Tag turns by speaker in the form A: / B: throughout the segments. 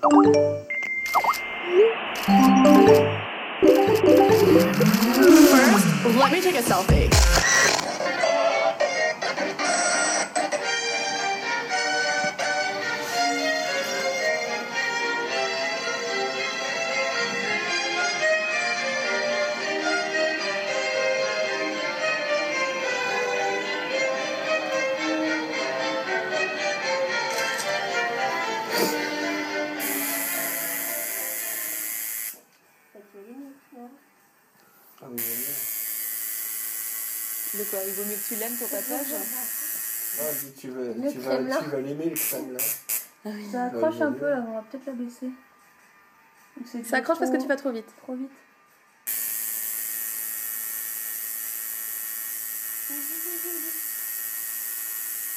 A: First, let me take a selfie.
B: De quoi Il vaut mieux que tu l'aimes ton tatouage
C: oui. Ah, tu vas,
D: Le
C: tu vas,
D: crème, là.
C: tu vas l'aimer le crème là.
D: Ça accroche un peu là, on va peut-être la baisser. C'est
B: Ça accroche parce que tu vas trop vite.
D: trop vite.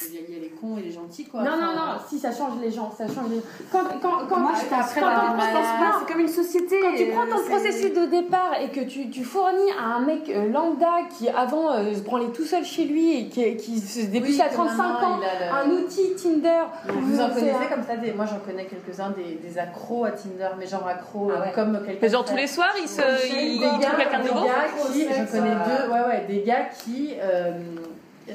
E: Il y, a, il y a les cons et les gentils, quoi.
F: Non,
E: Enfin,
F: non, non, si ça change les gens, ça change les gens. Quand, quand, quand,
D: Moi,
F: quand-
D: je suis après
F: quand
D: la
F: tu prends ton-
D: malade. C'est comme une société.
F: Quand tu prends ton
D: euh,
F: processus de départ et que tu, tu fournis à un mec euh, lambda qui avant euh, se branlait tout seul chez lui et qui, qui se depuis
E: oui,
F: à
E: que
F: 35
E: maintenant,
F: ans, un outil Tinder.
E: Vous en connaissez
F: un-
E: comme ça des... Moi j'en connais quelques-uns des, des accros à Tinder, mais genre accros
D: Ah ouais.
E: comme quelqu'un.
B: Mais genre tous les soirs, il se, il,
E: des
B: il
E: gars,
B: trouve quelqu'un de
E: des
B: nouveau.
E: gars qui,
D: Trop
E: j'en connais deux, ouais ouais, des gars qui euh,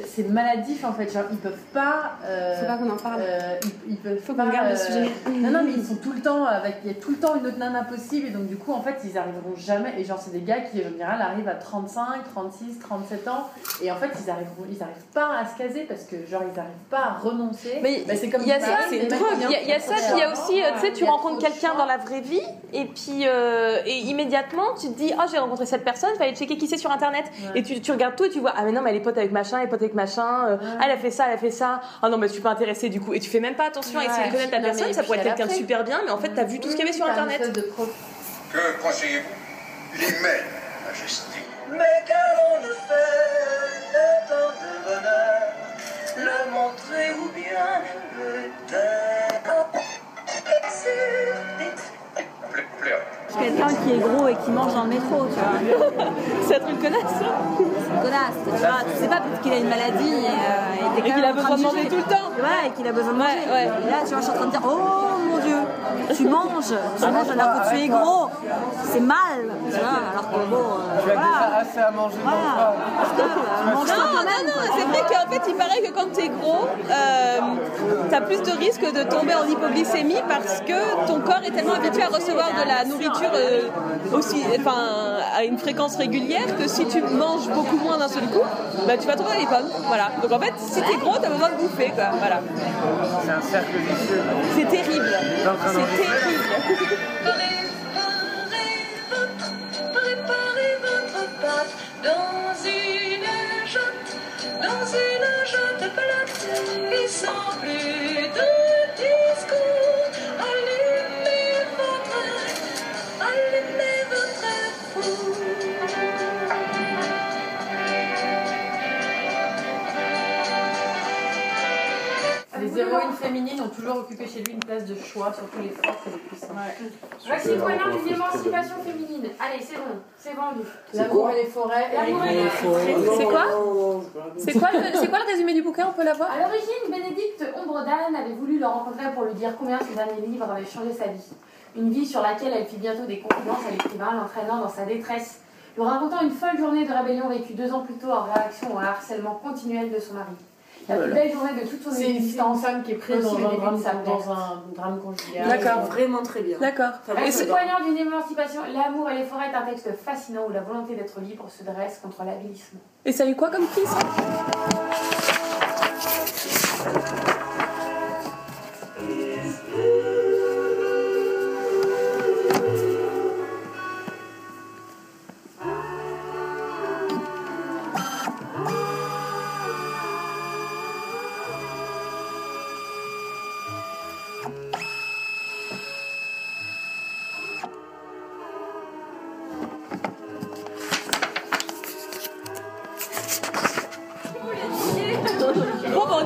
E: c'est maladif en fait, genre ils peuvent pas. euh,
D: Faut pas qu'on en parle.
E: euh, ils, ils peuvent
D: Faut
E: pas,
D: qu'on garde le
E: euh,
D: sujet.
E: Non non mais ils sont tout le temps avec, il y a tout le temps une autre nana possible et donc du coup en fait ils arriveront jamais et genre c'est des gars qui en général arrivent à 35, 36, 37 ans et en fait ils arriveront, ils arrivent pas à se caser parce que genre ils arrivent pas à renoncer.
B: Mais
E: Bah, c'est comme
B: il y a ça, c'est Il y a, y ça, puis il y a aussi, euh, tu sais, tu rencontres quelqu'un dans la vraie vie, et puis euh, et immédiatement tu te dis, ah j'ai rencontré cette personne, fallait checker qui c'est sur internet,
E: Ouais.
B: et tu, tu regardes tout et tu vois, ah mais non mais elle est pote avec machin, elle est pote avec machin, euh, ah, elle a fait ça, elle a fait ça, ah non mais je suis pas intéressée du coup, et tu fais même pas attention à essayer de
E: Ouais.
B: connaître la personne, ça pourrait être quelqu'un de super bien, mais en fait t'as vu tout ce qu'il y avait sur
E: t'as une
B: internet.
E: de
G: Que conseillez-vous? L'hymen, majesté.
H: Mais qu'allons-nous faire?
I: Qui est gros et qui mange dans le métro, tu vois.
B: C'est un truc connasse ça
I: Connasse, tu vois. Tu sais pas peut-être qu'il a une maladie et, euh, et
B: Et qu'il a besoin de manger tout le temps.
I: Voilà, et qu'il a besoin de manger.
B: Ouais, ouais.
I: Et là, tu vois, je suis en train de dire, oh tu manges, tu manges alors que tu es gros. C'est mal, tu vois, alors que bon, euh,
C: Tu as déjà assez à manger dans le corps.
B: Non, non, non, c'est vrai qu'en fait, il paraît que quand t'es gros, euh, t'as plus de risques de tomber en hypoglycémie parce que ton corps est tellement habitué à recevoir de la nourriture euh, aussi, enfin, à une fréquence régulière que si tu manges beaucoup moins d'un seul coup, bah, tu vas trouver les pommes. Voilà. Donc en fait, si t'es gros, t'as besoin de bouffer, quoi. Voilà.
C: C'est un cercle vicieux.
B: C'est terrible.
C: T'es en train d'en
B: C'est terrible.
H: Préparez
E: Les héroïnes féminines ont toujours occupé chez lui une place de choix, surtout les fortes et les puissantes.
F: Voici le poignard d'une émancipation féminine. Allez, c'est bon, c'est vendu.
E: L'amour et les forêts.
F: L'amour et les
E: Zemmour.
B: C'est quoi C'est quoi, le- c'est quoi le résumé du bouquin? On peut l'avoir?
F: À l'origine, Bénédicte Ombre d'Anne avait voulu le rencontrer pour lui dire combien son dernier livre avait changé sa vie. Une vie sur laquelle elle fit bientôt des confidences à l'écrivain, l'entraînant dans sa détresse, lui racontant une folle journée de rébellion vécue deux ans plus tôt en réaction au harcèlement continuel de son mari. La plus belle journée de toute son
E: C'est c'est une
F: existence.
E: femme qui est prise dans
F: le
E: un, drame, dans un conjugal.
B: D'accord.
D: Vraiment très bien.
B: D'accord.
F: Avec
B: Et
F: ce
B: c'est-
F: poignard d'une émancipation, L'amour et les forêts est un texte fascinant où la volonté d'être libre se dresse contre l'avilissement.
B: Et ça a eu quoi comme prix ça?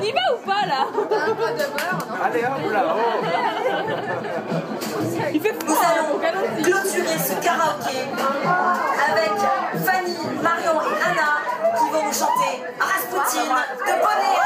B: On y va ou pas là
C: Allez hop là, oh.
B: Il fait
I: Nous allons clôturer ce karaoké avec Fanny, Marion et Anna qui vont nous chanter Rasputin de Bonnet